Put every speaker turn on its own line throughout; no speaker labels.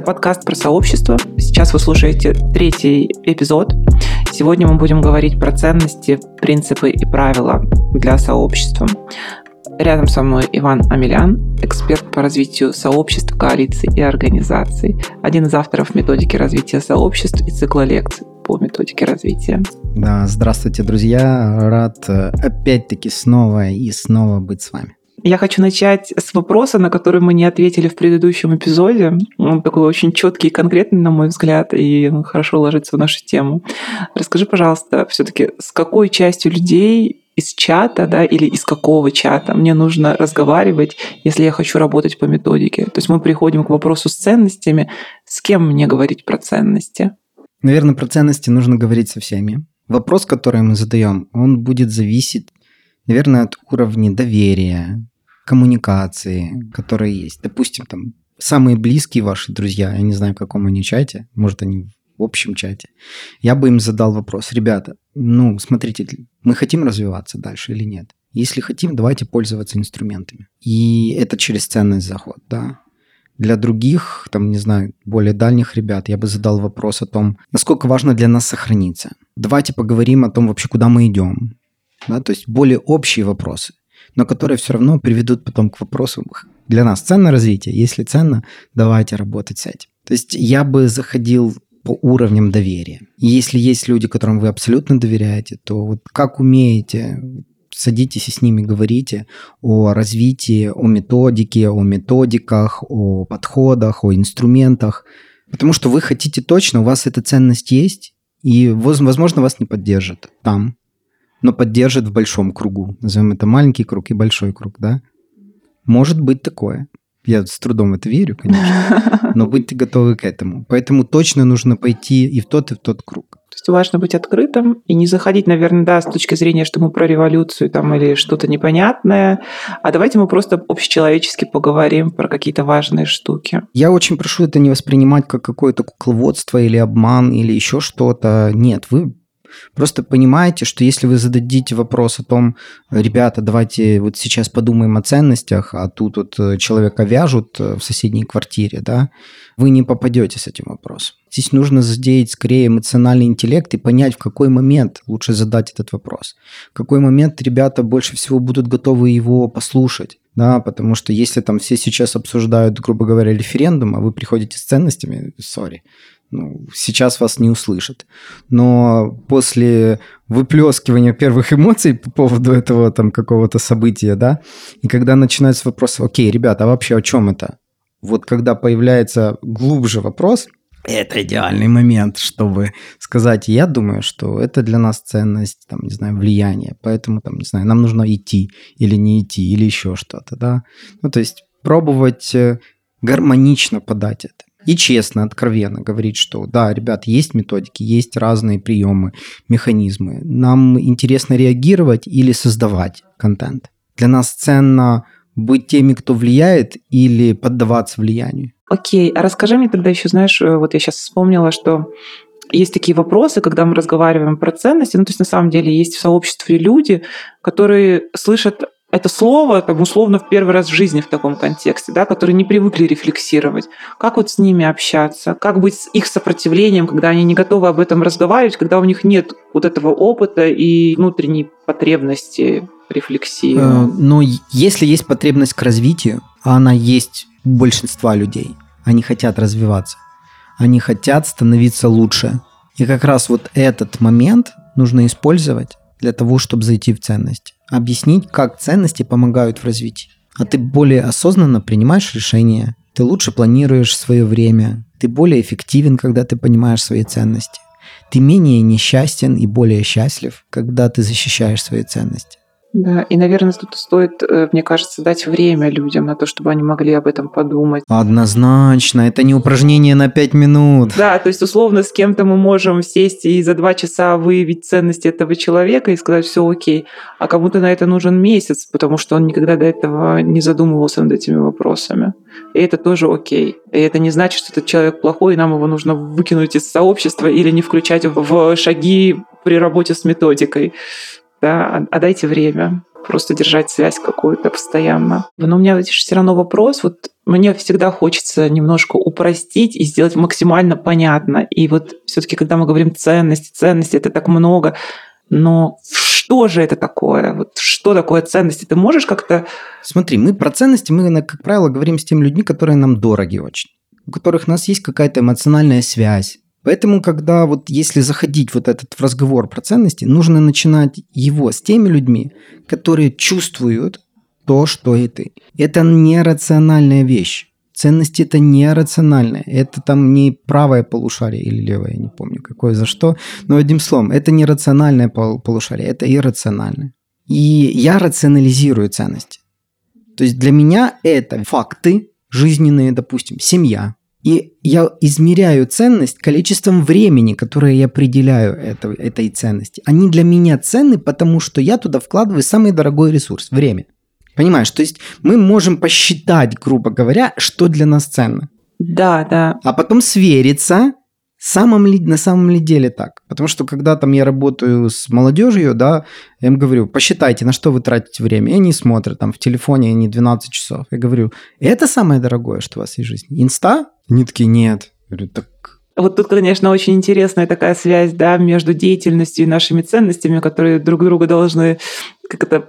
Это подкаст про сообщество. Сейчас вы слушаете третий эпизод. Сегодня мы будем говорить про ценности, принципы и правила для сообщества. Рядом со мной Иван Амелян, эксперт по развитию сообществ, коалиций и организаций, один из авторов методики развития сообществ и цикла лекций по методике развития.
Да, здравствуйте, друзья. Рад э, опять-таки снова и снова быть с вами.
Я хочу начать с вопроса, на который мы не ответили в предыдущем эпизоде. Он такой очень четкий и конкретный, на мой взгляд, и хорошо ложится в нашу тему. Расскажи, пожалуйста, все-таки с какой частью людей из чата, да, или из какого чата мне нужно разговаривать, если я хочу работать по методике. То есть мы приходим к вопросу с ценностями. С кем мне говорить про ценности?
Наверное, про ценности нужно говорить со всеми. Вопрос, который мы задаем, он будет зависеть, наверное, от уровня доверия, коммуникации, которые есть. Допустим, там самые близкие ваши друзья, я не знаю, в каком они чате, может, они в общем чате, я бы им задал вопрос, ребята, ну, смотрите, мы хотим развиваться дальше или нет? Если хотим, давайте пользоваться инструментами. И это через ценность заход, да. Для других, там, не знаю, более дальних ребят, я бы задал вопрос о том, насколько важно для нас сохраниться. Давайте поговорим о том вообще, куда мы идем. Да, то есть более общие вопросы но которые все равно приведут потом к вопросу, для нас ценно развитие? Если ценно, давайте работать с этим. То есть я бы заходил по уровням доверия. И если есть люди, которым вы абсолютно доверяете, то вот как умеете, садитесь и с ними говорите о развитии, о методике, о методиках, о подходах, о инструментах. Потому что вы хотите точно, у вас эта ценность есть, и, возможно, вас не поддержат там, но поддержит в большом кругу. Назовем это маленький круг и большой круг, да? Может быть такое. Я с трудом в это верю, конечно, но будьте готовы к этому. Поэтому точно нужно пойти и в тот, и в тот круг.
То есть важно быть открытым и не заходить, наверное, да, с точки зрения, что мы про революцию там или что-то непонятное, а давайте мы просто общечеловечески поговорим про какие-то важные штуки.
Я очень прошу это не воспринимать как какое-то кукловодство или обман или еще что-то. Нет, вы Просто понимаете, что если вы зададите вопрос о том, ребята, давайте вот сейчас подумаем о ценностях, а тут вот э, человека вяжут э, в соседней квартире, да, вы не попадете с этим вопросом. Здесь нужно задеять скорее эмоциональный интеллект и понять, в какой момент лучше задать этот вопрос. В какой момент ребята больше всего будут готовы его послушать. Да, потому что если там все сейчас обсуждают, грубо говоря, референдум, а вы приходите с ценностями, сори, ну, сейчас вас не услышат. Но после выплескивания первых эмоций по поводу этого там какого-то события, да, и когда начинается вопрос, окей, ребята, а вообще о чем это? Вот когда появляется глубже вопрос, это идеальный момент, чтобы сказать, я думаю, что это для нас ценность, там, не знаю, влияние, поэтому, там, не знаю, нам нужно идти или не идти, или еще что-то, да. Ну, то есть пробовать э, гармонично подать это. И честно, откровенно говорить, что да, ребят, есть методики, есть разные приемы, механизмы. Нам интересно реагировать или создавать контент. Для нас ценно быть теми, кто влияет, или поддаваться влиянию.
Окей, а расскажи мне тогда еще, знаешь, э, вот я сейчас вспомнила, что есть такие вопросы, когда мы разговариваем про ценности. Ну, то есть на самом деле есть в сообществе люди, которые слышат это слово, там, условно, в первый раз в жизни в таком контексте, да, которые не привыкли рефлексировать. Как вот с ними общаться? Как быть с их сопротивлением, когда они не готовы об этом разговаривать, когда у них нет вот этого опыта и внутренней потребности рефлексии? Э,
но если есть потребность к развитию, а она есть у большинства людей, они хотят развиваться, они хотят становиться лучше. И как раз вот этот момент нужно использовать для того, чтобы зайти в ценность. Объяснить, как ценности помогают в развитии. А ты более осознанно принимаешь решения, ты лучше планируешь свое время, ты более эффективен, когда ты понимаешь свои ценности. Ты менее несчастен и более счастлив, когда ты защищаешь свои ценности.
Да, и, наверное, тут стоит, э, мне кажется, дать время людям на то, чтобы они могли об этом подумать.
Однозначно, это не упражнение на пять минут.
Да, то есть, условно, с кем-то мы можем сесть и за два часа выявить ценности этого человека и сказать, все окей, а кому-то на это нужен месяц, потому что он никогда до этого не задумывался над этими вопросами. И это тоже окей. И это не значит, что этот человек плохой, и нам его нужно выкинуть из сообщества или не включать в шаги при работе с методикой да, а дайте время, просто держать связь какую-то постоянно. Но у меня все равно вопрос, вот мне всегда хочется немножко упростить и сделать максимально понятно. И вот все-таки, когда мы говорим ценности, ценности это так много, но что же это такое? Вот что такое ценности? Ты можешь как-то...
Смотри, мы про ценности, мы, как правило, говорим с теми людьми, которые нам дороги очень, у которых у нас есть какая-то эмоциональная связь. Поэтому, когда вот если заходить вот этот в разговор про ценности, нужно начинать его с теми людьми, которые чувствуют то, что и ты. Это нерациональная вещь. Ценности это нерациональное. Это там не правое полушарие или левое, я не помню, какое за что. Но одним словом, это не рациональное полушарие, это иррациональное. И я рационализирую ценности. То есть для меня это факты жизненные, допустим, семья. И я измеряю ценность количеством времени, которое я определяю это, этой ценности. Они для меня ценны, потому что я туда вкладываю самый дорогой ресурс – время. Понимаешь, то есть мы можем посчитать, грубо говоря, что для нас ценно.
Да, да.
А потом свериться, самом ли, на самом ли деле так. Потому что когда там я работаю с молодежью, да, я им говорю, посчитайте, на что вы тратите время. И они смотрят, там в телефоне они 12 часов. Я говорю, это самое дорогое, что у вас есть в жизни? Инста? Они такие, нет. Я говорю, так
вот тут, конечно, очень интересная такая связь да, между деятельностью и нашими ценностями, которые друг друга должны как это,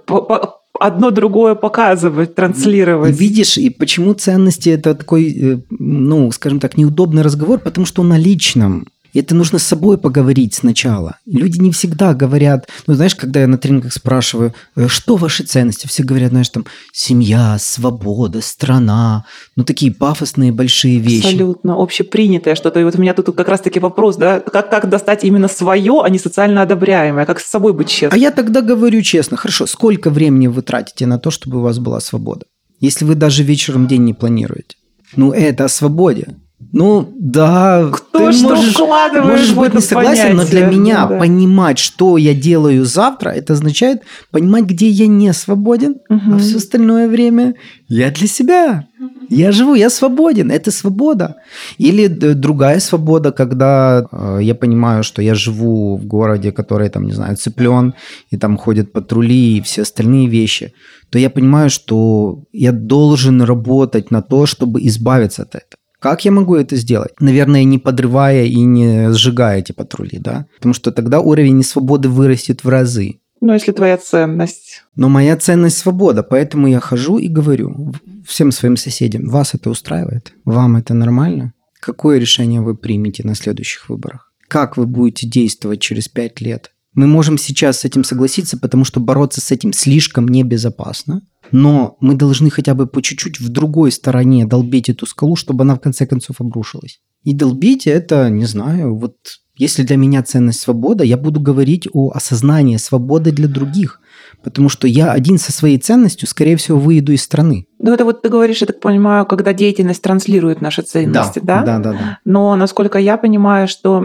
одно другое показывать, транслировать.
Видишь, и почему ценности это такой, э, ну, скажем так, неудобный разговор, потому что о личном. И это нужно с собой поговорить сначала. Люди не всегда говорят, ну, знаешь, когда я на тренингах спрашиваю, «Э, что ваши ценности, все говорят, знаешь, там, семья, свобода, страна, ну, такие пафосные большие вещи.
Абсолютно, общепринятое что-то. И вот у меня тут как раз-таки вопрос, да, как, как достать именно свое, а не социально одобряемое, как с собой быть честным.
А я тогда говорю честно, хорошо, сколько времени вы тратите на то, чтобы у вас была свобода? Если вы даже вечером день не планируете. Ну, это о свободе. Ну, да,
Кто ты что можешь, можешь быть не согласен, понятие.
но для меня да. понимать, что я делаю завтра, это означает понимать, где я не свободен, угу. а все остальное время я для себя. Я живу, я свободен, это свобода. Или другая свобода, когда э, я понимаю, что я живу в городе, который, там, не знаю, цеплен, и там ходят патрули и все остальные вещи, то я понимаю, что я должен работать на то, чтобы избавиться от этого. Как я могу это сделать? Наверное, не подрывая и не сжигая эти патрули, да? Потому что тогда уровень несвободы вырастет в разы.
Ну, если твоя ценность.
Но моя ценность свобода, поэтому я хожу и говорю всем своим соседям, вас это устраивает? Вам это нормально? Какое решение вы примете на следующих выборах? Как вы будете действовать через пять лет? Мы можем сейчас с этим согласиться, потому что бороться с этим слишком небезопасно но мы должны хотя бы по чуть-чуть в другой стороне долбить эту скалу, чтобы она в конце концов обрушилась. И долбить это, не знаю, вот если для меня ценность свобода, я буду говорить о осознании свободы для других. Потому что я один со своей ценностью, скорее всего, выйду из страны.
Ну, это вот ты говоришь, я так понимаю, когда деятельность транслирует наши ценности, да?
Да, да, да.
Но, насколько я понимаю, что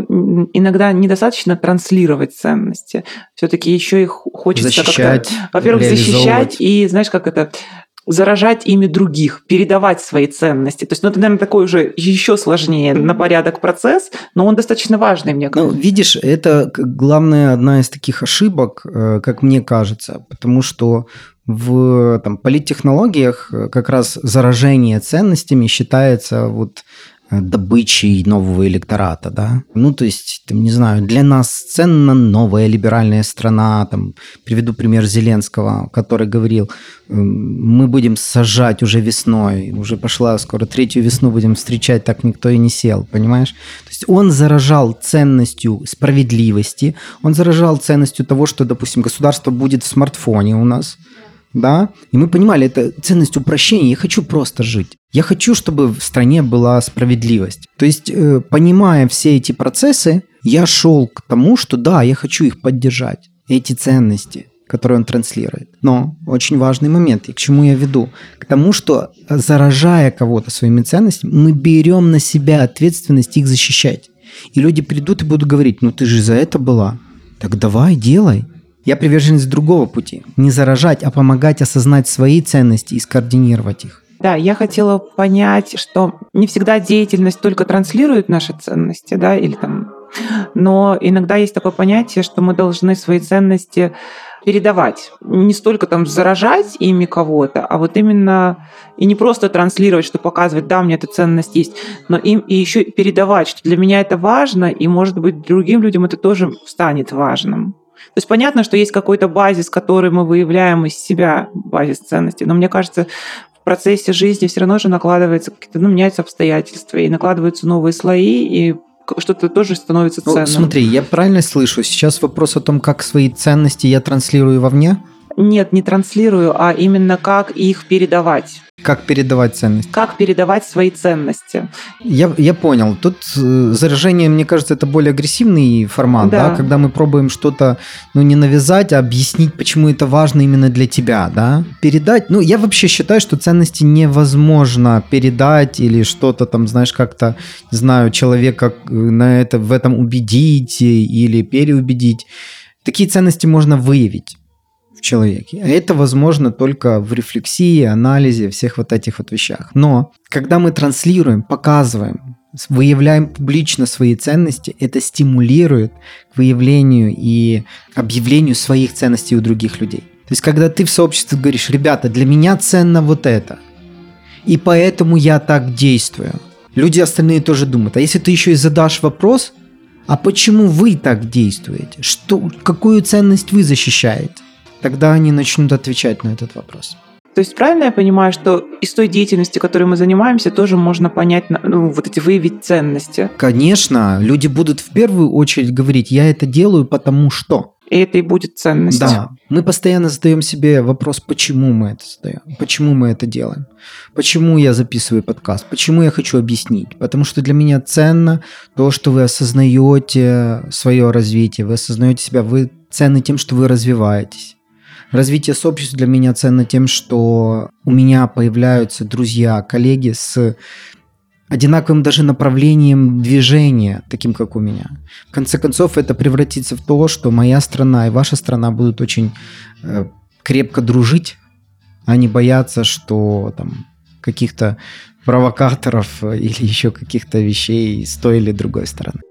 иногда недостаточно транслировать ценности. все таки еще их хочется
защищать,
как-то, во-первых, защищать и, знаешь, как это, заражать ими других, передавать свои ценности. То есть, ну, это, наверное, такой уже еще сложнее на порядок процесс, но он достаточно важный, мне
кажется. Ну, видишь, это главная одна из таких ошибок, э, как мне кажется, потому что в там, политтехнологиях э, как раз заражение ценностями считается вот добычей нового электората, да. Ну, то есть, там, не знаю, для нас ценна новая либеральная страна, там, приведу пример Зеленского, который говорил, мы будем сажать уже весной, уже пошла скоро третью весну будем встречать, так никто и не сел, понимаешь? То есть он заражал ценностью справедливости, он заражал ценностью того, что, допустим, государство будет в смартфоне у нас, да, и мы понимали, это ценность упрощения, я хочу просто жить. Я хочу, чтобы в стране была справедливость. То есть, э, понимая все эти процессы, я шел к тому, что да, я хочу их поддержать, эти ценности, которые он транслирует. Но очень важный момент, и к чему я веду? К тому, что заражая кого-то своими ценностями, мы берем на себя ответственность их защищать. И люди придут и будут говорить, ну ты же за это была, так давай, делай. Я приверженец другого пути. Не заражать, а помогать осознать свои ценности и скоординировать их.
Да, я хотела понять, что не всегда деятельность только транслирует наши ценности, да, или там но иногда есть такое понятие, что мы должны свои ценности передавать. Не столько там заражать ими кого-то, а вот именно и не просто транслировать, что показывать, да, у меня эта ценность есть, но им и еще передавать, что для меня это важно, и, может быть, другим людям это тоже станет важным. То есть понятно, что есть какой-то базис, который мы выявляем из себя, базис ценностей, но мне кажется, в процессе жизни все равно же накладывается какие-то, ну, меняются обстоятельства, и накладываются новые слои, и что-то тоже становится ценным. Ну,
смотри, я правильно слышу? Сейчас вопрос о том, как свои ценности я транслирую вовне?
Нет, не транслирую, а именно как их передавать.
Как передавать ценности?
Как передавать свои ценности.
Я, я понял. Тут э, заражение, мне кажется, это более агрессивный формат, да, да? когда мы пробуем что-то, ну, не навязать, а объяснить, почему это важно именно для тебя, да? Передать, ну, я вообще считаю, что ценности невозможно передать или что-то там, знаешь, как-то, не знаю, человека э, на это, в этом убедить или переубедить. Такие ценности можно выявить человеке. А это возможно только в рефлексии, анализе, всех вот этих вот вещах. Но когда мы транслируем, показываем, выявляем публично свои ценности, это стимулирует к выявлению и объявлению своих ценностей у других людей. То есть, когда ты в сообществе говоришь, ребята, для меня ценно вот это, и поэтому я так действую, люди остальные тоже думают. А если ты еще и задашь вопрос, а почему вы так действуете? Что, какую ценность вы защищаете? Тогда они начнут отвечать на этот вопрос.
То есть правильно я понимаю, что из той деятельности, которой мы занимаемся, тоже можно понять, ну, вот эти выявить ценности?
Конечно, люди будут в первую очередь говорить, я это делаю потому что.
И это и будет ценность.
Да. Мы постоянно задаем себе вопрос, почему мы это задаем, почему мы это делаем, почему я записываю подкаст, почему я хочу объяснить. Потому что для меня ценно то, что вы осознаете свое развитие, вы осознаете себя, вы ценны тем, что вы развиваетесь. Развитие сообщества для меня ценно тем, что у меня появляются друзья, коллеги с одинаковым даже направлением движения, таким как у меня. В конце концов, это превратится в то, что моя страна и ваша страна будут очень э, крепко дружить, а не бояться, что там каких-то провокаторов или еще каких-то вещей с той или другой стороны.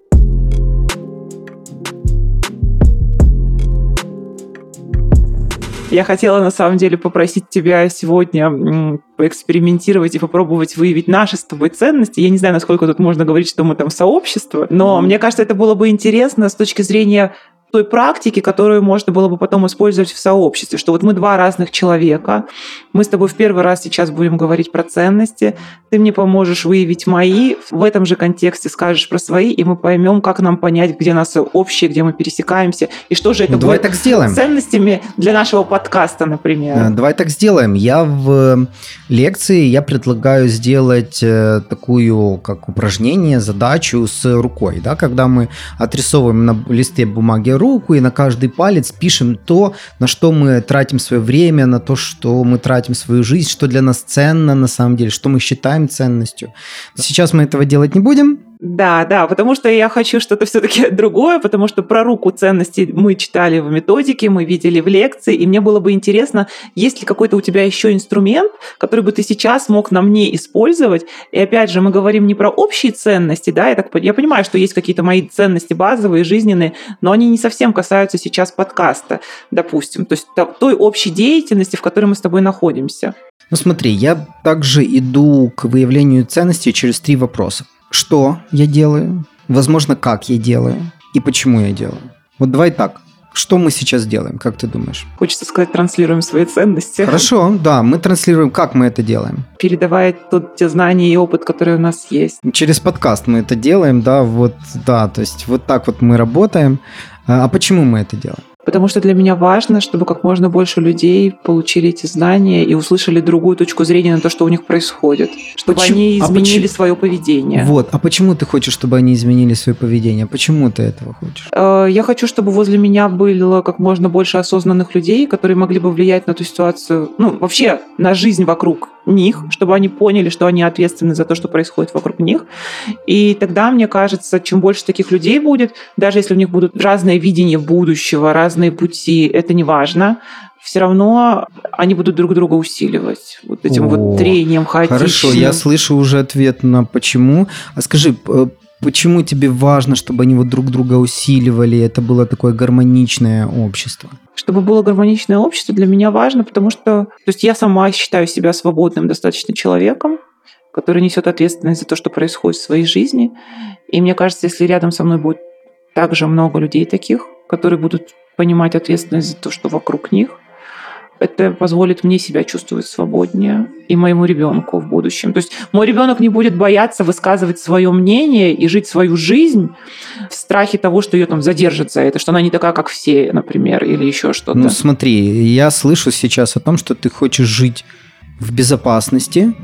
Я хотела на самом деле попросить тебя сегодня поэкспериментировать и попробовать выявить наши с тобой ценности. Я не знаю, насколько тут можно говорить, что мы там сообщество, но mm. мне кажется, это было бы интересно с точки зрения той практики, которую можно было бы потом использовать в сообществе, что вот мы два разных человека, мы с тобой в первый раз сейчас будем говорить про ценности, ты мне поможешь выявить мои, в этом же контексте скажешь про свои, и мы поймем, как нам понять, где нас общие, где мы пересекаемся, и что же это ну,
давай будет так сделаем.
ценностями для нашего подкаста, например.
Э, давай так сделаем. Я в лекции я предлагаю сделать э, такую как упражнение, задачу с рукой, да, когда мы отрисовываем на листе бумаги руку и на каждый палец пишем то, на что мы тратим свое время, на то, что мы тратим свою жизнь, что для нас ценно на самом деле, что мы считаем ценностью. Сейчас мы этого делать не будем,
да, да, потому что я хочу что-то все-таки другое, потому что про руку ценностей мы читали в методике, мы видели в лекции, и мне было бы интересно, есть ли какой-то у тебя еще инструмент, который бы ты сейчас мог на мне использовать. И опять же, мы говорим не про общие ценности, да, я, так, я понимаю, что есть какие-то мои ценности базовые, жизненные, но они не совсем касаются сейчас подкаста, допустим, то есть той общей деятельности, в которой мы с тобой находимся.
Ну смотри, я также иду к выявлению ценностей через три вопроса что я делаю, возможно, как я делаю и почему я делаю. Вот давай так. Что мы сейчас делаем, как ты думаешь?
Хочется сказать, транслируем свои ценности.
Хорошо, да, мы транслируем, как мы это делаем?
Передавая тут те знания и опыт, которые у нас есть.
Через подкаст мы это делаем, да, вот, да, то есть вот так вот мы работаем. А, а почему мы это делаем?
Потому что для меня важно, чтобы как можно больше людей получили эти знания и услышали другую точку зрения на то, что у них происходит, чтобы почему? они а изменили а почему? свое поведение.
Вот, а почему ты хочешь, чтобы они изменили свое поведение? Почему ты этого хочешь?
Э, я хочу, чтобы возле меня было как можно больше осознанных людей, которые могли бы влиять на ту ситуацию, ну, вообще на жизнь вокруг них, чтобы они поняли, что они ответственны за то, что происходит вокруг них. И тогда, мне кажется, чем больше таких людей будет, даже если у них будут разные видения будущего, разные пути, это не важно, все равно они будут друг друга усиливать вот этим О, вот трением хаотичным.
Хорошо, я слышу уже ответ на почему. А скажи, Почему тебе важно, чтобы они вот друг друга усиливали, это было такое гармоничное общество?
Чтобы было гармоничное общество, для меня важно, потому что то есть я сама считаю себя свободным достаточно человеком, который несет ответственность за то, что происходит в своей жизни. И мне кажется, если рядом со мной будет также много людей таких, которые будут понимать ответственность за то, что вокруг них, это позволит мне себя чувствовать свободнее и моему ребенку в будущем. То есть мой ребенок не будет бояться высказывать свое мнение и жить свою жизнь в страхе того, что ее там задержат за это, что она не такая, как все, например, или еще что-то.
Ну смотри, я слышу сейчас о том, что ты хочешь жить в безопасности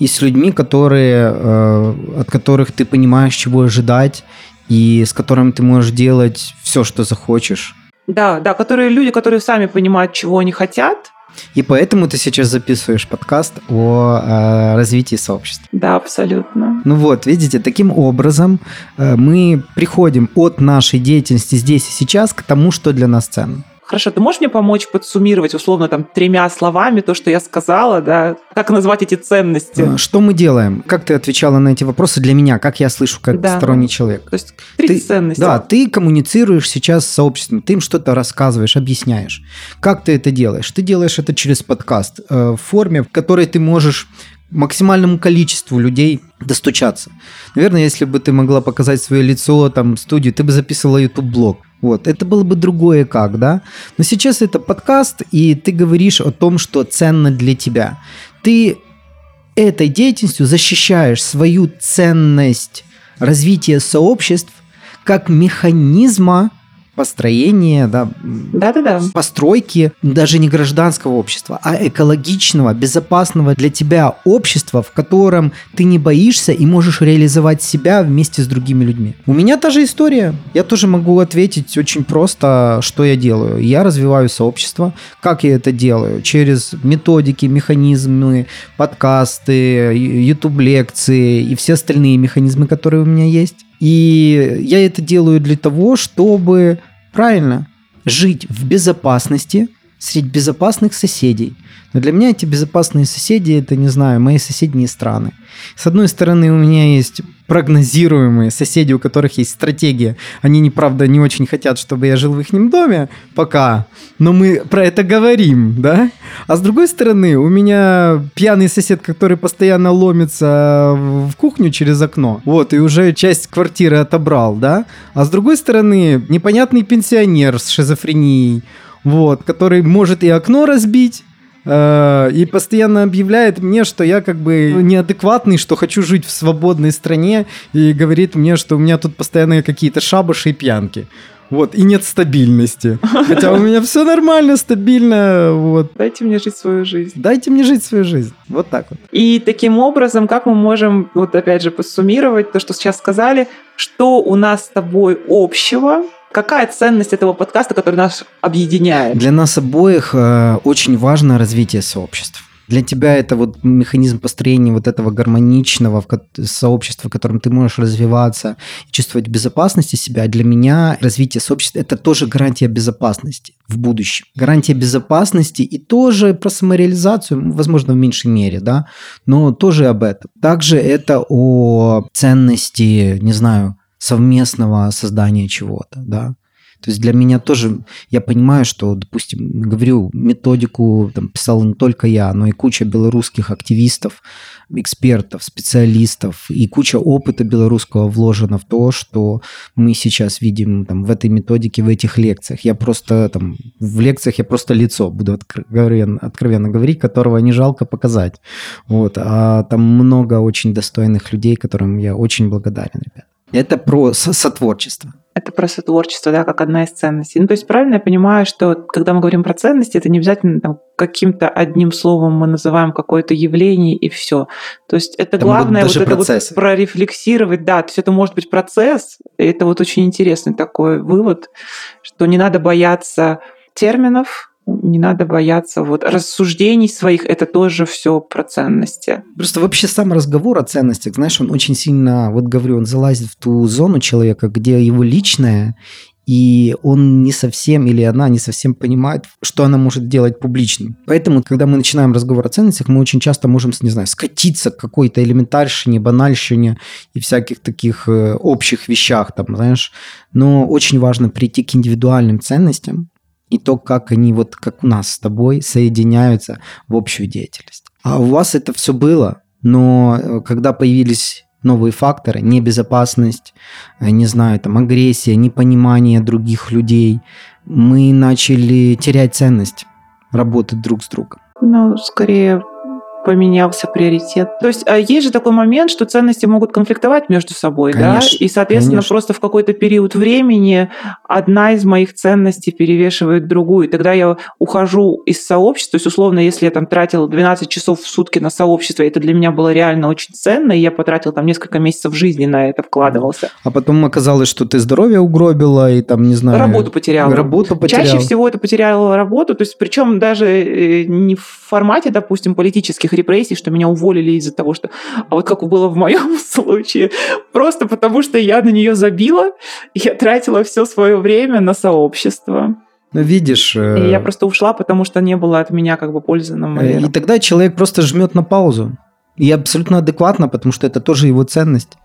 и с людьми, которые, э, от которых ты понимаешь, чего ожидать, и с которыми ты можешь делать все, что захочешь.
Да, да, которые люди, которые сами понимают, чего они хотят.
И поэтому ты сейчас записываешь подкаст о э, развитии сообщества.
Да, абсолютно.
Ну вот, видите, таким образом э, мы приходим от нашей деятельности здесь и сейчас к тому, что для нас ценно.
Хорошо, ты можешь мне помочь подсуммировать условно там тремя словами то, что я сказала, да? Как назвать эти ценности?
А, что мы делаем? Как ты отвечала на эти вопросы для меня? Как я слышу, как да. сторонний человек?
То есть три
ты,
ценности.
Да, ты коммуницируешь сейчас с сообществом, ты им что-то рассказываешь, объясняешь. Как ты это делаешь? Ты делаешь это через подкаст э, в форме, в которой ты можешь максимальному количеству людей достучаться. Наверное, если бы ты могла показать свое лицо, там, студию, ты бы записывала YouTube-блог. Вот, это было бы другое как, да? Но сейчас это подкаст, и ты говоришь о том, что ценно для тебя. Ты этой деятельностью защищаешь свою ценность развития сообществ как механизма построения, да,
Да-да-да.
постройки даже не гражданского общества, а экологичного, безопасного для тебя общества, в котором ты не боишься и можешь реализовать себя вместе с другими людьми. У меня та же история. Я тоже могу ответить очень просто, что я делаю. Я развиваю сообщество. Как я это делаю? Через методики, механизмы, подкасты, YouTube-лекции и все остальные механизмы, которые у меня есть. И я это делаю для того, чтобы, правильно, жить в безопасности среди безопасных соседей. Но для меня эти безопасные соседи, это, не знаю, мои соседние страны. С одной стороны, у меня есть прогнозируемые соседи, у которых есть стратегия. Они, неправда, не очень хотят, чтобы я жил в их доме пока, но мы про это говорим, да? А с другой стороны, у меня пьяный сосед, который постоянно ломится в кухню через окно, вот, и уже часть квартиры отобрал, да? А с другой стороны, непонятный пенсионер с шизофренией, вот, который может и окно разбить, Э, и постоянно объявляет мне, что я как бы неадекватный, что хочу жить в свободной стране, и говорит мне, что у меня тут постоянно какие-то шабаши и пьянки. Вот, и нет стабильности. Хотя у меня все нормально, стабильно. Вот.
Дайте мне жить свою жизнь.
Дайте мне жить свою жизнь. Вот так вот.
И таким образом, как мы можем, вот опять же, подсуммировать то, что сейчас сказали, что у нас с тобой общего, Какая ценность этого подкаста, который нас объединяет?
Для нас обоих э, очень важно развитие сообществ. Для тебя это вот механизм построения вот этого гармоничного сообщества, в котором ты можешь развиваться чувствовать безопасность себя. Для меня развитие сообщества – это тоже гарантия безопасности в будущем. Гарантия безопасности и тоже про самореализацию, возможно, в меньшей мере, да, но тоже об этом. Также это о ценности, не знаю, совместного создания чего-то, да. То есть для меня тоже, я понимаю, что, допустим, говорю, методику там, писал не только я, но и куча белорусских активистов, экспертов, специалистов, и куча опыта белорусского вложено в то, что мы сейчас видим там, в этой методике, в этих лекциях. Я просто там, в лекциях я просто лицо буду откровенно, откровенно говорить, которого не жалко показать. Вот. А там много очень достойных людей, которым я очень благодарен, ребят. Это про сотворчество.
Это про сотворчество, да, как одна из ценностей. Ну, то есть правильно я понимаю, что когда мы говорим про ценности, это не обязательно там, каким-то одним словом мы называем какое-то явление и все. То есть это Там главное вот это вот прорефлексировать, да, то есть это может быть процесс. И это вот очень интересный такой вывод, что не надо бояться терминов, не надо бояться вот рассуждений своих, это тоже все про ценности.
Просто вообще сам разговор о ценностях, знаешь, он очень сильно, вот говорю, он залазит в ту зону человека, где его личное и он не совсем или она не совсем понимает, что она может делать публичным. Поэтому, когда мы начинаем разговор о ценностях, мы очень часто можем, не знаю, скатиться к какой-то элементарщине, банальщине и всяких таких э, общих вещах, там, знаешь. Но очень важно прийти к индивидуальным ценностям и то, как они вот как у нас с тобой соединяются в общую деятельность. А у вас это все было, но э, когда появились новые факторы, небезопасность, э, не знаю, там агрессия, непонимание других людей, мы начали терять ценность работать друг с другом.
Ну, скорее поменялся приоритет. То есть а есть же такой момент, что ценности могут конфликтовать между собой,
конечно,
да, и, соответственно,
конечно.
просто в какой-то период времени одна из моих ценностей перевешивает другую. Тогда я ухожу из сообщества, то есть, условно, если я там тратила 12 часов в сутки на сообщество, это для меня было реально очень ценно, и я потратил там несколько месяцев жизни на это вкладывался.
А потом оказалось, что ты здоровье угробила и там, не знаю...
Работу потеряла.
Работу потеряла.
Чаще всего это потеряла работу, то есть причем даже э, не в формате, допустим, политических репрессий, что меня уволили из-за того, что... А вот как было в моем случае, просто потому что я на нее забила, я тратила все свое время на сообщество.
Ну, видишь...
И я просто ушла, потому что не было от меня как бы пользы на
моей... И тогда человек просто жмет на паузу. И абсолютно адекватно, потому что это тоже его ценность.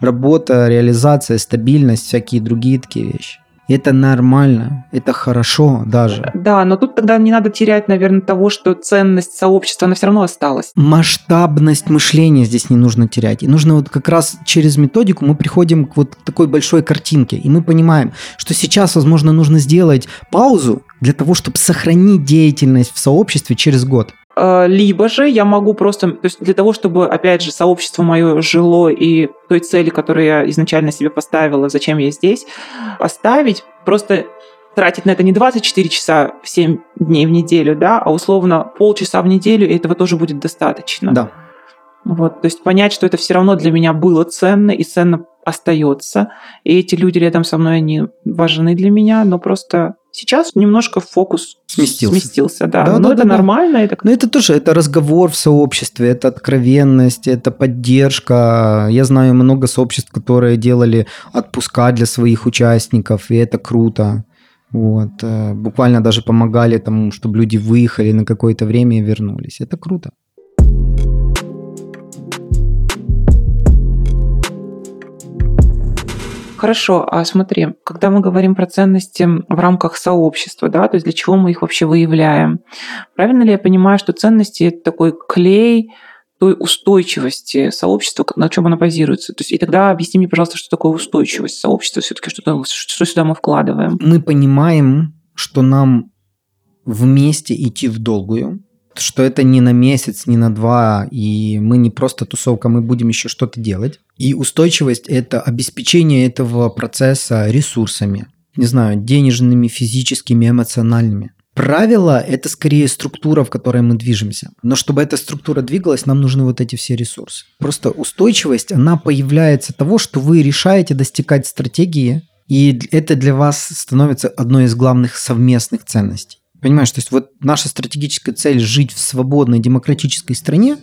Работа, реализация, стабильность, всякие другие такие вещи. Это нормально, это хорошо даже.
Да, но тут тогда не надо терять, наверное, того, что ценность сообщества, она все равно осталась.
Масштабность мышления здесь не нужно терять. И нужно вот как раз через методику мы приходим к вот такой большой картинке. И мы понимаем, что сейчас, возможно, нужно сделать паузу для того, чтобы сохранить деятельность в сообществе через год.
Э, либо же я могу просто, то есть для того, чтобы, опять же, сообщество мое жило и той цели, которую я изначально себе поставила, зачем я здесь, оставить, просто тратить на это не 24 часа в 7 дней в неделю, да, а условно полчаса в неделю, и этого тоже будет достаточно.
Да.
Вот, то есть понять, что это все равно для меня было ценно и ценно остается. И эти люди рядом со мной, они важны для меня, но просто сейчас немножко фокус
сместился.
сместился да. да но да, это да, нормально. Это...
Но это тоже это разговор в сообществе, это откровенность, это поддержка. Я знаю много сообществ, которые делали отпуска для своих участников, и это круто. Вот. Э, буквально даже помогали тому, чтобы люди выехали на какое-то время и вернулись. Это круто.
Хорошо, а смотри, когда мы говорим про ценности в рамках сообщества, да, то есть для чего мы их вообще выявляем? Правильно ли я понимаю, что ценности это такой клей той устойчивости сообщества, на чем она базируется? То есть, и тогда объясни мне, пожалуйста, что такое устойчивость сообщества, все-таки что, что сюда мы вкладываем?
Мы понимаем, что нам вместе идти в долгую, что это не на месяц, не на два, и мы не просто тусовка, мы будем еще что-то делать. И устойчивость – это обеспечение этого процесса ресурсами, не знаю, денежными, физическими, эмоциональными. Правило – это скорее структура, в которой мы движемся. Но чтобы эта структура двигалась, нам нужны вот эти все ресурсы. Просто устойчивость, она появляется того, что вы решаете достигать стратегии, и это для вас становится одной из главных совместных ценностей. Понимаешь, то есть вот наша стратегическая цель жить в свободной демократической стране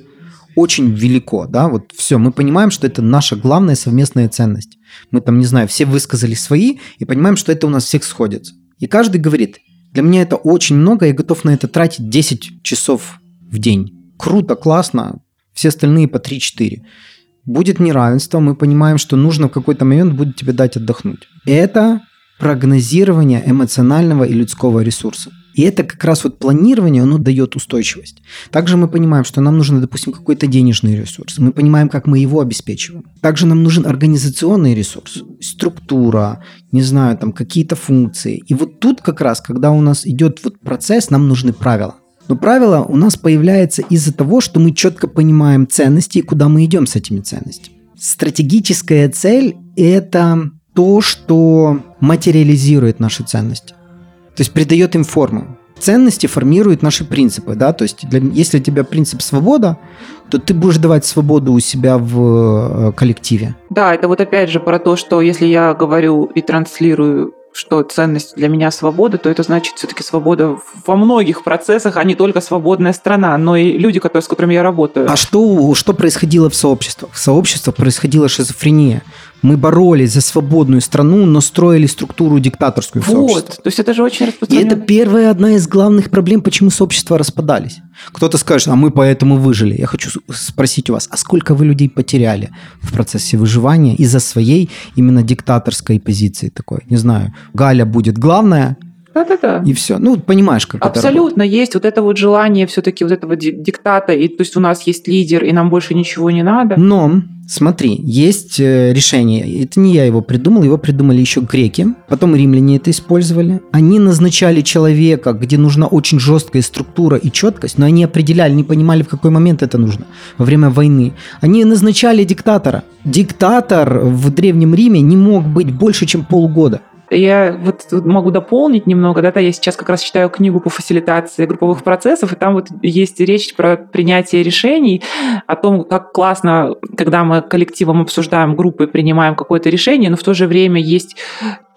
очень велико, да, вот все, мы понимаем, что это наша главная совместная ценность. Мы там, не знаю, все высказали свои и понимаем, что это у нас всех сходится. И каждый говорит, для меня это очень много, я готов на это тратить 10 часов в день. Круто, классно, все остальные по 3-4. Будет неравенство, мы понимаем, что нужно в какой-то момент будет тебе дать отдохнуть. Это прогнозирование эмоционального и людского ресурса. И это как раз вот планирование, оно дает устойчивость. Также мы понимаем, что нам нужен, допустим, какой-то денежный ресурс. Мы понимаем, как мы его обеспечиваем. Также нам нужен организационный ресурс, структура, не знаю, там какие-то функции. И вот тут как раз, когда у нас идет вот процесс, нам нужны правила. Но правило у нас появляется из-за того, что мы четко понимаем ценности и куда мы идем с этими ценностями. Стратегическая цель – это то, что материализирует наши ценности. То есть придает им форму. Ценности формируют наши принципы, да, то есть для, если у тебя принцип свобода, то ты будешь давать свободу у себя в э, коллективе.
Да, это вот опять же про то, что если я говорю и транслирую что ценность для меня свобода, то это значит все-таки свобода во многих процессах, а не только свободная страна, но и люди, которые, с которыми я работаю.
А что, что происходило в сообществах? В сообществах происходила шизофрения Мы боролись за свободную страну, но строили структуру диктаторскую
Вот,
сообществе.
то есть это же очень
И
распространено.
это первая одна из главных проблем, почему сообщества распадались. Кто-то скажет, а мы поэтому выжили. Я хочу спросить у вас, а сколько вы людей потеряли в процессе выживания из-за своей именно диктаторской позиции такой? Не знаю, Галя будет главная,
Да-да-да.
и все. Ну, понимаешь, как это.
Абсолютно есть вот это вот желание все-таки вот этого ди- диктата, и то есть у нас есть лидер, и нам больше ничего не надо.
Но, смотри, есть э, решение. Это не я его придумал, его придумали еще греки. Потом римляне это использовали. Они назначали человека, где нужна очень жесткая структура и четкость, но они определяли, не понимали, в какой момент это нужно. Во время войны. Они назначали диктатора. Диктатор в Древнем Риме не мог быть больше, чем полгода.
Я вот могу дополнить немного, да, да, я сейчас как раз читаю книгу по фасилитации групповых процессов, и там вот есть речь про принятие решений, о том, как классно, когда мы коллективом обсуждаем группы, принимаем какое-то решение, но в то же время есть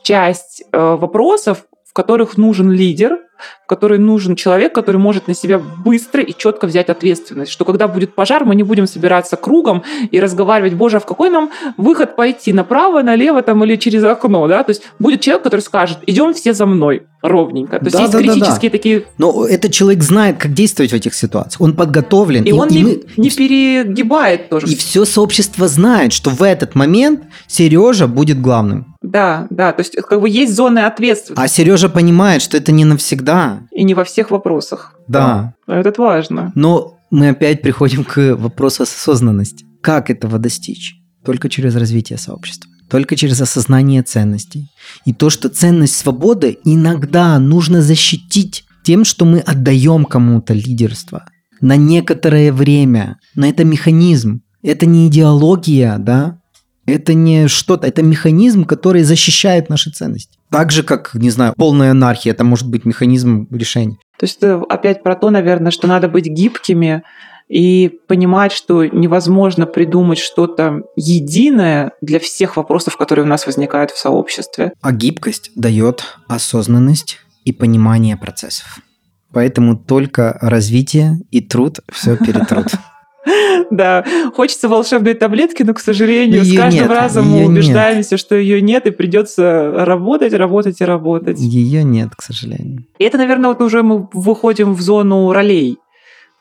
часть э, вопросов, в которых нужен лидер, в который нужен человек, который может на себя быстро и четко взять ответственность. Что когда будет пожар, мы не будем собираться кругом и разговаривать, боже, а в какой нам выход пойти, направо, налево там или через окно, да? То есть будет человек, который скажет, идем все за мной ровненько. То есть
Да,
есть
да, да, да.
критические такие...
Но этот человек знает, как действовать в этих ситуациях. Он подготовлен.
И, он не,
мы-
не перегибает тоже.
и все сообщество знает, что в этот момент Сережа будет главным.
Да, да, то есть как бы есть зоны ответственности.
А Сережа понимает, что это не навсегда.
И не во всех вопросах.
Да.
Это важно.
Но мы опять приходим к вопросу осознанности. Как этого достичь? Только через развитие сообщества. Только через осознание ценностей. И то, что ценность свободы иногда нужно защитить тем, что мы отдаем кому-то лидерство на некоторое время. Но это механизм. Это не идеология, да? Это не что-то, это механизм, который защищает наши ценности. Так же, как, не знаю, полная анархия, это может быть механизм решения.
То есть это опять про то, наверное, что надо быть гибкими и понимать, что невозможно придумать что-то единое для всех вопросов, которые у нас возникают в сообществе.
А гибкость дает осознанность и понимание процессов. Поэтому только развитие и труд все перетрут.
Да, хочется волшебной таблетки, но, к сожалению, с каждым
нет,
разом мы
нет.
убеждаемся, что ее нет, и придется работать, работать и работать.
Ее нет, к сожалению.
И это, наверное, вот уже мы выходим в зону ролей.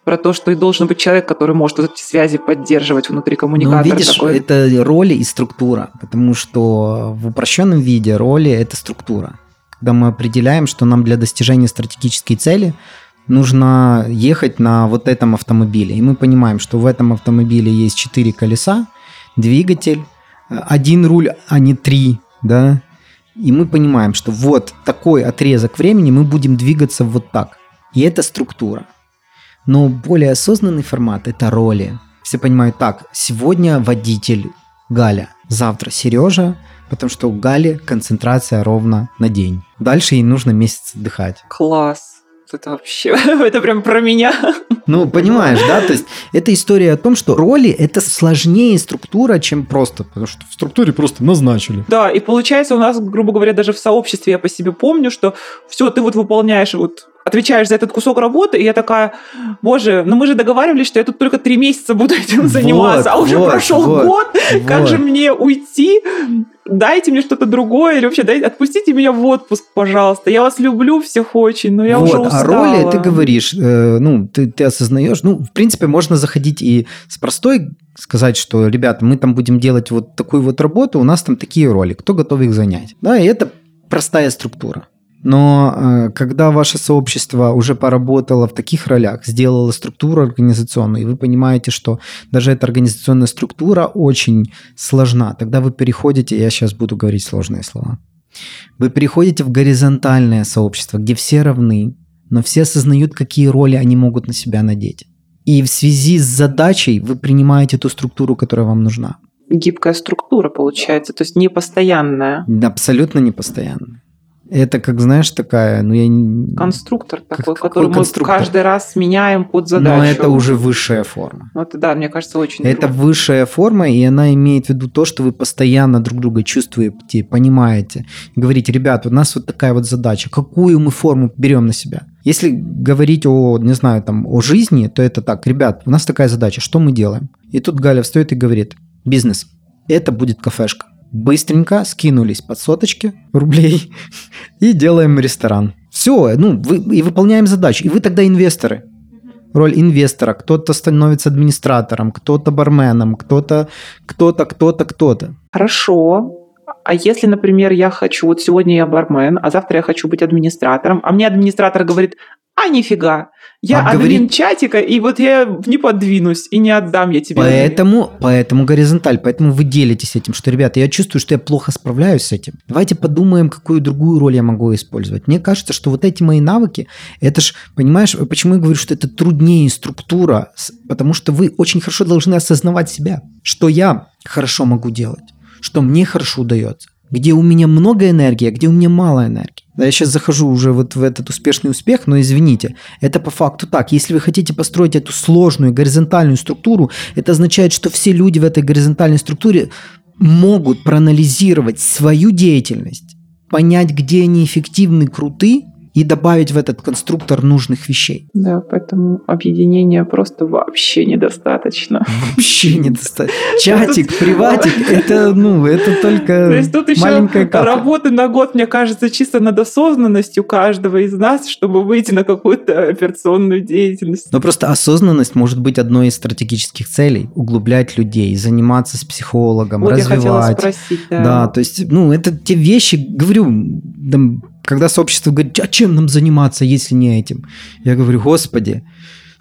Про то, что и должен быть человек, который может вот эти связи поддерживать внутри
Но
коммуникатора.
Ну, видишь,
такой.
это роли и структура, потому что в упрощенном виде роли – это структура. Когда мы определяем, что нам для достижения стратегической цели нужно ехать на вот этом автомобиле. И мы понимаем, что в этом автомобиле есть четыре колеса, двигатель, э, один руль, а не три, да. И мы понимаем, что вот такой отрезок времени мы будем двигаться вот так. И это структура. Но более осознанный формат – это роли. Все понимают так, сегодня водитель Галя, завтра Сережа, потому что у Гали концентрация ровно на день. Дальше ей нужно месяц отдыхать.
Класс. Это вообще, это прям про меня.
Ну, понимаешь, да? То есть это история о том, что роли – это сложнее структура, чем просто. Потому что в структуре просто назначили.
Да, и получается у нас, грубо говоря, даже в сообществе я по себе помню, что все, ты вот выполняешь, вот отвечаешь за этот кусок работы, и я такая, боже, ну мы же договаривались, что я тут только три месяца буду этим заниматься, а уже
вот,
прошел
вот,
год, как
вот.
же мне уйти? Дайте мне что-то другое, или вообще дайте, отпустите меня в отпуск, пожалуйста. Я вас люблю всех очень, но я
вот,
уже
а
устала.
роли ты говоришь, э, ну, ты, ты осознаешь, ну, в принципе, можно заходить и с простой сказать, что, ребята, мы там будем делать вот такую вот работу, у нас там такие роли, кто готов их занять? Да, и это простая структура. Но э, когда ваше сообщество уже поработало в таких ролях, сделало структуру организационную, и вы понимаете, что даже эта организационная структура очень сложна, тогда вы переходите, я сейчас буду говорить сложные слова, вы переходите в горизонтальное сообщество, где все равны, но все осознают, какие роли они могут на себя надеть. И в связи с задачей вы принимаете ту структуру, которая вам нужна.
Гибкая структура получается, то есть не постоянная.
Абсолютно не постоянно. Это, как знаешь, такая, ну я не...
Конструктор
Как-
такой,
какой
который мы каждый раз меняем под задачу.
Но это уже высшая форма.
Ну, это да, мне кажется, очень
Это
круто.
высшая форма, и она имеет в виду то, что вы постоянно друг друга чувствуете, понимаете. Говорите, ребят, у нас вот такая вот задача, какую мы форму берем на себя? Если говорить о, не знаю, там, о жизни, то это так, ребят, у нас такая задача, что мы делаем? И тут Галя встает и говорит, бизнес, это будет кафешка. Быстренько скинулись под соточки рублей и делаем ресторан. Все, ну, вы, и выполняем задачу. И вы тогда инвесторы. Роль инвестора. Кто-то становится администратором, кто-то барменом, кто-то, кто-то, кто-то, кто-то.
Хорошо. А если, например, я хочу, вот сегодня я бармен, а завтра я хочу быть администратором, а мне администратор говорит, а нифига, я а админ говорит... чатика, и вот я не подвинусь и не отдам я тебе.
Поэтому, поэтому горизонталь, поэтому вы делитесь этим, что, ребята, я чувствую, что я плохо справляюсь с этим. Давайте подумаем, какую другую роль я могу использовать. Мне кажется, что вот эти мои навыки, это ж, понимаешь, почему я говорю, что это труднее структура, потому что вы очень хорошо должны осознавать себя, что я хорошо могу делать, что мне хорошо удается где у меня много энергии, а где у меня мало энергии. Да, я сейчас захожу уже вот в этот успешный успех, но извините, это по факту так. Если вы хотите построить эту сложную горизонтальную структуру, это означает, что все люди в этой горизонтальной структуре могут проанализировать свою деятельность, понять, где они эффективны, круты, и добавить в этот конструктор нужных вещей.
Да, поэтому объединения просто вообще недостаточно.
Вообще недостаточно. Чатик, приватик, это, ну, это только То есть тут еще
работы на год, мне кажется, чисто над осознанностью каждого из нас, чтобы выйти на какую-то операционную деятельность.
Но просто осознанность может быть одной из стратегических целей. Углублять людей, заниматься с психологом, вот развивать. Я хотела
спросить, да.
Да, то есть, ну, это те вещи, говорю, там, когда сообщество говорит, а чем нам заниматься, если не этим? Я говорю, господи,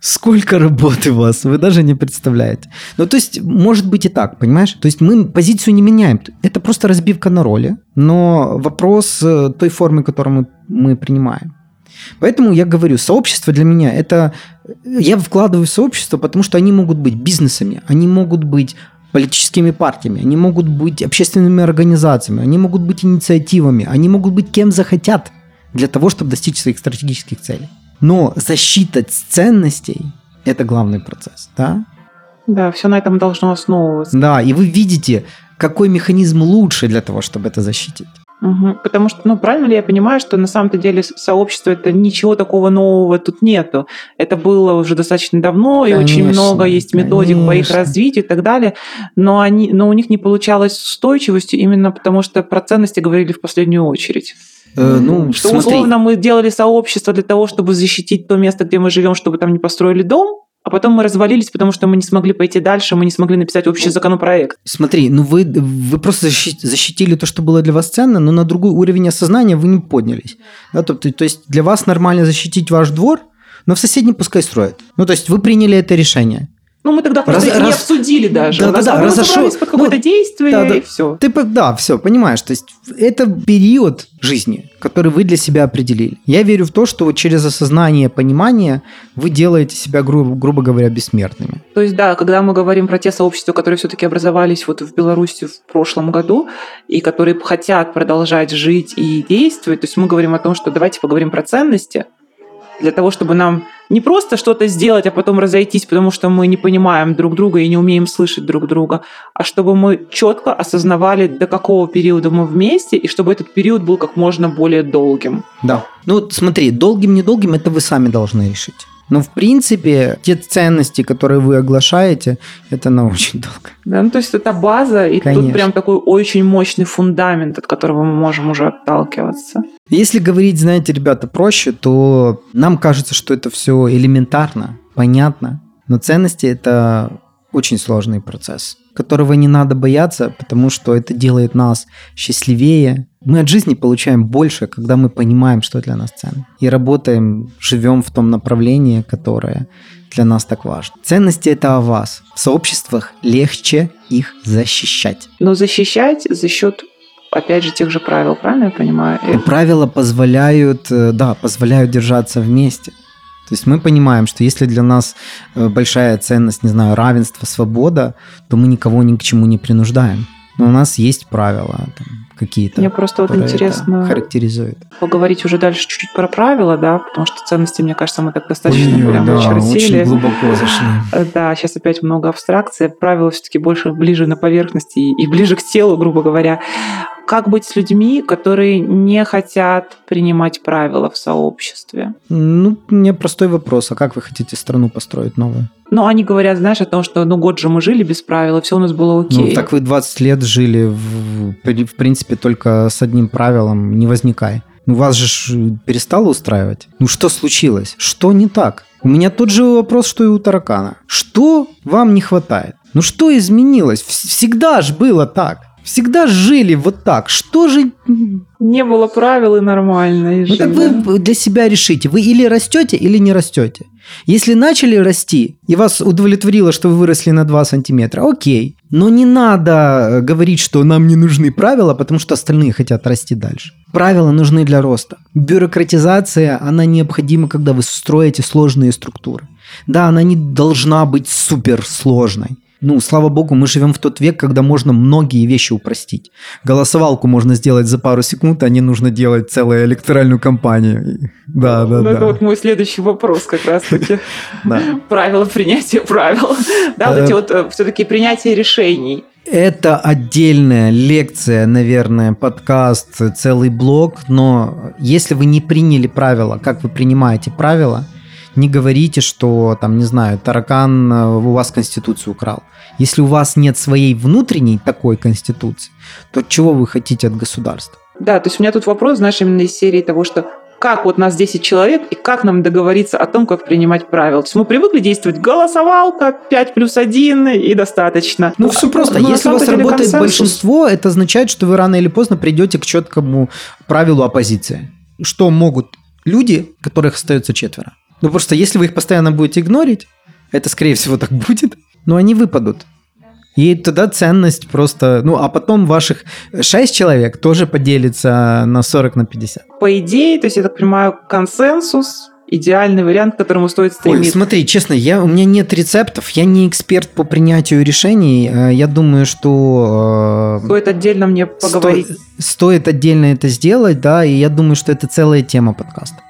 сколько работы у вас, вы даже не представляете. Ну, то есть, может быть и так, понимаешь? То есть, мы позицию не меняем. Это просто разбивка на роли, но вопрос э, той формы, которую мы, мы принимаем. Поэтому я говорю, сообщество для меня это... Я вкладываю в сообщество, потому что они могут быть бизнесами, они могут быть политическими партиями, они могут быть общественными организациями, они могут быть инициативами, они могут быть кем захотят для того, чтобы достичь своих стратегических целей. Но защита ценностей – это главный процесс, да?
Да, все на этом должно основываться.
Да, и вы видите, какой механизм лучше для того, чтобы это защитить.
Угу. Потому что, ну, правильно ли я понимаю, что на самом-то деле сообщество это ничего такого нового тут нету. Это было уже достаточно давно, конечно, и очень много есть методик конечно. по их развитию и так далее. Но, они, но у них не получалось устойчивостью именно потому, что про ценности говорили в последнюю очередь. Э, ну, что смотри. условно мы делали сообщество для того, чтобы защитить то место, где мы живем, чтобы там не построили дом, а потом мы развалились, потому что мы не смогли пойти дальше, мы не смогли написать общий законопроект.
Смотри, ну вы, вы просто защитили то, что было для вас ценно, но на другой уровень осознания вы не поднялись. Да, то, то, то есть для вас нормально защитить ваш двор, но в соседнем пускай строят. Ну, то есть вы приняли это решение.
Ну, мы тогда просто раз, не раз... обсудили даже. Да, да, да, разошел... под какое-то ну, действие, да, да. и все.
Ты, да, все, понимаешь. То есть это период жизни, который вы для себя определили. Я верю в то, что вот через осознание, понимание вы делаете себя, грубо, грубо говоря, бессмертными.
То есть, да, когда мы говорим про те сообщества, которые все-таки образовались вот в Беларуси в прошлом году, и которые хотят продолжать жить и действовать, то есть мы говорим о том, что давайте поговорим про ценности, для того, чтобы нам не просто что-то сделать, а потом разойтись, потому что мы не понимаем друг друга и не умеем слышать друг друга, а чтобы мы четко осознавали, до какого периода мы вместе, и чтобы этот период был как можно более долгим.
Да. Ну, смотри, долгим-недолгим это вы сами должны решить. Но, в принципе, те ценности, которые вы оглашаете, это на очень долго.
Да, ну то есть это база, и Конечно. тут прям такой очень мощный фундамент, от которого мы можем уже отталкиваться.
Если говорить, знаете, ребята, проще, то нам кажется, что это все элементарно, понятно. Но ценности – это очень сложный процесс, которого не надо бояться, потому что это делает нас счастливее. Мы от жизни получаем больше, когда мы понимаем, что для нас ценно. И работаем, живем в том направлении, которое для нас так важно. Ценности это о вас. В сообществах легче их защищать.
Но защищать за счет опять же, тех же правил, правильно я понимаю?
Правила позволяют, э, да, позволяют держаться вместе. То есть мы понимаем, что если для нас э, большая ценность, не знаю, равенство, свобода, то мы никого ни к чему не принуждаем. Но у нас есть правила там, какие-то.
Мне просто вот интересно
характеризуют.
Поговорить уже дальше чуть-чуть про правила, да, потому что ценности, мне кажется, мы так достаточно Ой, прям да,
очень глубоко зашли.
Да, сейчас опять много абстракции. Правила все-таки больше ближе на поверхности и, и ближе к телу, грубо говоря. Как быть с людьми, которые не хотят принимать правила в сообществе?
Ну, мне простой вопрос. А как вы хотите страну построить новую?
Но они говорят, знаешь, о том, что ну год же мы жили без правил, и все у нас было окей.
Ну, так вы 20 лет жили, в, в принципе, только с одним правилом, не возникай. Ну, вас же перестало устраивать? Ну, что случилось? Что не так? У меня тот же вопрос, что и у таракана. Что вам не хватает? Ну, что изменилось? Всегда же было так. Всегда жили вот так. Что же...
Не было правил и нормально.
И ну, так вы для себя решите. Вы или растете, или не растете. Если начали расти, и вас удовлетворило, что вы выросли на 2 сантиметра, окей. Но не надо э, говорить, что нам не нужны правила, потому что остальные хотят расти дальше. Правила нужны для роста. Бюрократизация, она необходима, когда вы строите сложные структуры. Да, она не должна быть суперсложной. Ну, слава богу, мы живем в тот век, когда можно многие вещи упростить. Голосовалку можно сделать за пару секунд, а не нужно делать целую электоральную кампанию. Да, да, ну, да.
Это вот мой следующий вопрос как раз-таки. Правила принятия правил. Да, вот эти вот э, все-таки принятие решений.
Это отдельная лекция, наверное, подкаст, целый блог, но если вы не приняли правила, как вы принимаете правила – не говорите, что, там, не знаю, таракан э, у вас Конституцию украл. Если у вас нет своей внутренней такой Конституции, то чего вы хотите от государства?
Да, то есть у меня тут вопрос, знаешь, именно из серии того, что как вот нас 10 человек, и как нам договориться о том, как принимать правила. То есть мы привыкли действовать голосовалка, 5 плюс 1 и достаточно.
Ну, все просто. Но Если у вас работает консенсус... большинство, это означает, что вы рано или поздно придете к четкому правилу оппозиции. Что могут люди, которых остается четверо? Ну просто если вы их постоянно будете игнорить, это скорее всего так будет, но они выпадут. И тогда ценность просто... Ну, а потом ваших 6 человек тоже поделится на 40 на 50.
По идее, то есть, я так понимаю, консенсус идеальный вариант, к которому стоит стремиться.
Ой, смотри, честно, я, у меня нет рецептов, я не эксперт по принятию решений. Э, я думаю, что...
Э, стоит отдельно мне поговорить. Сто,
стоит отдельно это сделать, да, и я думаю, что это целая тема подкаста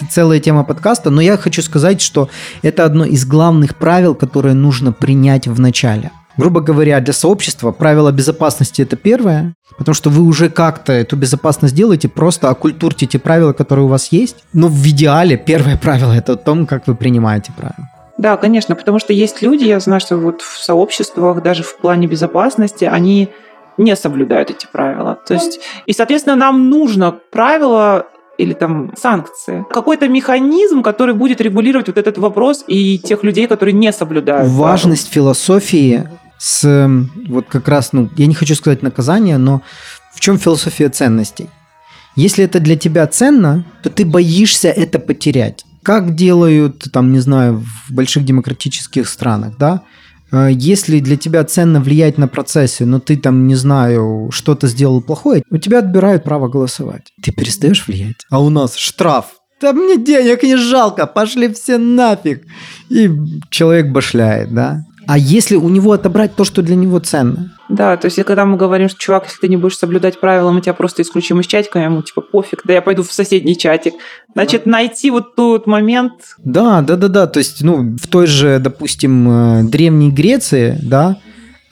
это целая тема подкаста, но я хочу сказать, что это одно из главных правил, которые нужно принять в начале. Грубо говоря, для сообщества правила безопасности это первое, потому что вы уже как-то эту безопасность делаете, просто окультурьте те правила, которые у вас есть. Но в идеале первое правило это о том, как вы принимаете правила.
Да, конечно, потому что есть люди, я знаю, что вот в сообществах, даже в плане безопасности, они не соблюдают эти правила. То есть, и, соответственно, нам нужно правила или там санкции. Какой-то механизм, который будет регулировать вот этот вопрос и тех людей, которые не соблюдают.
Важность правил. философии с вот как раз, ну, я не хочу сказать наказание, но в чем философия ценностей? Если это для тебя ценно, то ты боишься это потерять. Как делают, там, не знаю, в больших демократических странах, да? А, если для тебя ценно влиять на процессы, но ты там, не знаю, что-то сделал плохое, у тебя отбирают право голосовать. Ты перестаешь влиять. А у нас штраф. Да мне денег не жалко, пошли все нафиг. И человек башляет, да? А если у него отобрать то, что для него ценно?
Да, то есть когда мы говорим, что, чувак, если ты не будешь соблюдать правила, мы тебя просто исключим из чатика, ему типа пофиг, да я пойду в соседний чатик. Значит, найти вот тот момент...
Да, да, да, да, то есть, ну, в той же, допустим, э, Древней Греции, да,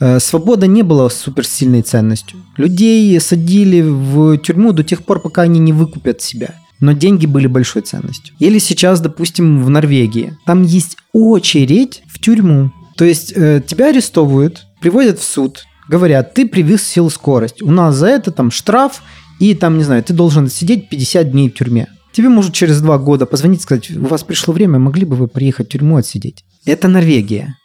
э, свобода не была суперсильной ценностью. Людей садили в тюрьму до тех пор, пока они не выкупят себя но деньги были большой ценностью. Или сейчас, допустим, в Норвегии. Там есть очередь в тюрьму. То есть э, тебя арестовывают, приводят в суд, говорят, ты превысил скорость. У нас за это там штраф, и там, не знаю, ты должен сидеть 50 дней в тюрьме. Тебе может через два года позвонить сказать, у вас пришло время, могли бы вы приехать в тюрьму отсидеть. Это Норвегия.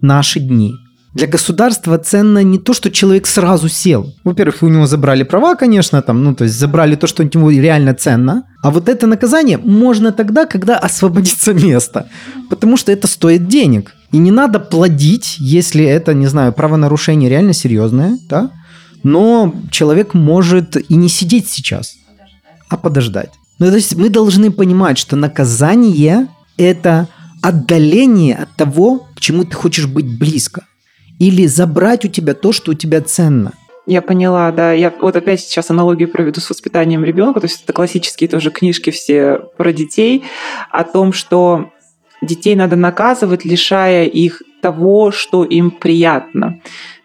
Наши дни. Для государства ценно не то, что человек сразу сел. Во-первых, у него забрали права, конечно, там, ну, то есть забрали то, что у него реально ценно. А вот это наказание можно тогда, когда освободится место. Потому что это стоит денег. И не надо плодить, если это, не знаю, правонарушение реально серьезное, да? Но человек может и не сидеть сейчас, а подождать. Ну, то есть мы должны понимать, что наказание – это отдаление от того, к чему ты хочешь быть близко или забрать у тебя то, что у тебя ценно.
Я поняла, да. Я вот опять сейчас аналогию проведу с воспитанием ребенка. То есть это классические тоже книжки все про детей о том, что детей надо наказывать, лишая их того, что им приятно.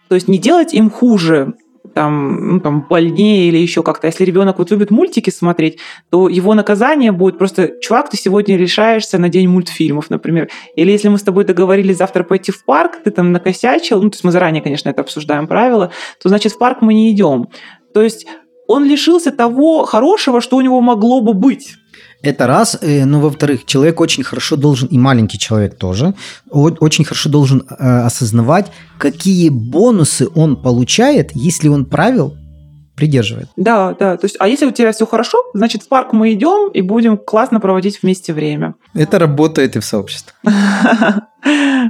То есть не делать им хуже там, ну, там больнее или еще как-то. Если ребенок вот любит мультики смотреть, то его наказание будет просто, чувак, ты сегодня решаешься на день мультфильмов, например. Или если мы с тобой договорились завтра пойти в парк, ты там накосячил, ну, то есть мы заранее, конечно, это обсуждаем правила, то значит в парк мы не идем. То есть он лишился того хорошего, что у него могло бы быть.
Это раз. Э, но, во-вторых, человек очень хорошо должен, и маленький человек тоже, очень хорошо должен э, осознавать, какие бонусы он получает, если он правил придерживает.
Да, да. То есть, а если у тебя все хорошо, значит, в парк мы идем и будем классно проводить вместе время.
Это работает и в сообществе.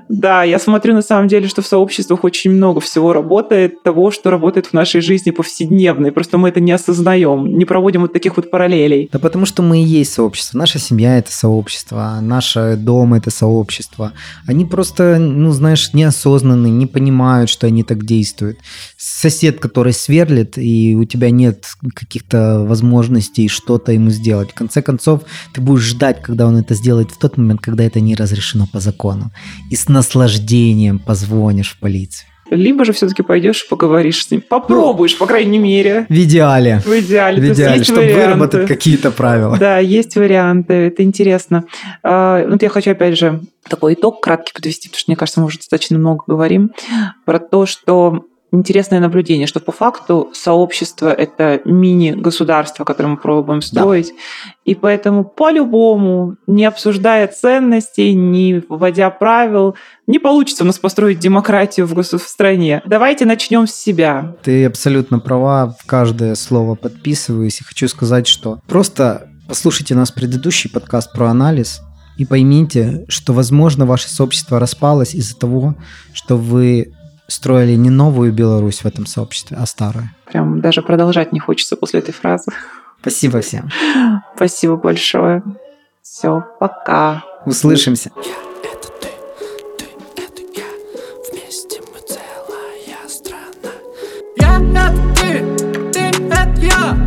Да, я смотрю на самом деле, что в сообществах очень много всего работает, того, что работает в нашей жизни повседневной. Просто мы это не осознаем, не проводим вот таких вот параллелей.
Да потому что мы и есть сообщество. Наша семья – это сообщество, наш дом – это сообщество. Они просто, ну, знаешь, неосознанные, не понимают, что они так действуют. Сосед, который сверлит, и у тебя нет каких-то возможностей что-то ему сделать. В конце концов, ты будешь ждать, когда он это сделает в тот момент, когда это не разрешено по закону и с наслаждением позвонишь в полицию.
Либо же все-таки пойдешь и поговоришь с ним. Попробуешь, по крайней мере.
В идеале.
В идеале.
В идеале, чтобы варианты. выработать какие-то правила.
Да, есть варианты. Это интересно. А, вот я хочу, опять же, такой итог краткий подвести, потому что, мне кажется, мы уже достаточно много говорим про то, что интересное наблюдение, что по факту сообщество — это мини-государство, которое мы пробуем строить. Да. И поэтому по-любому, не обсуждая ценностей, не вводя правил, не получится у нас построить демократию в, в стране. Давайте начнем с себя.
Ты абсолютно права, в каждое слово подписываюсь. И хочу сказать, что просто послушайте нас предыдущий подкаст про анализ, и поймите, что, возможно, ваше сообщество распалось из-за того, что вы строили не новую Беларусь в этом сообществе, а старую.
Прям даже продолжать не хочется после этой фразы.
Спасибо всем.
Спасибо большое. Все, пока.
Услышимся.
Я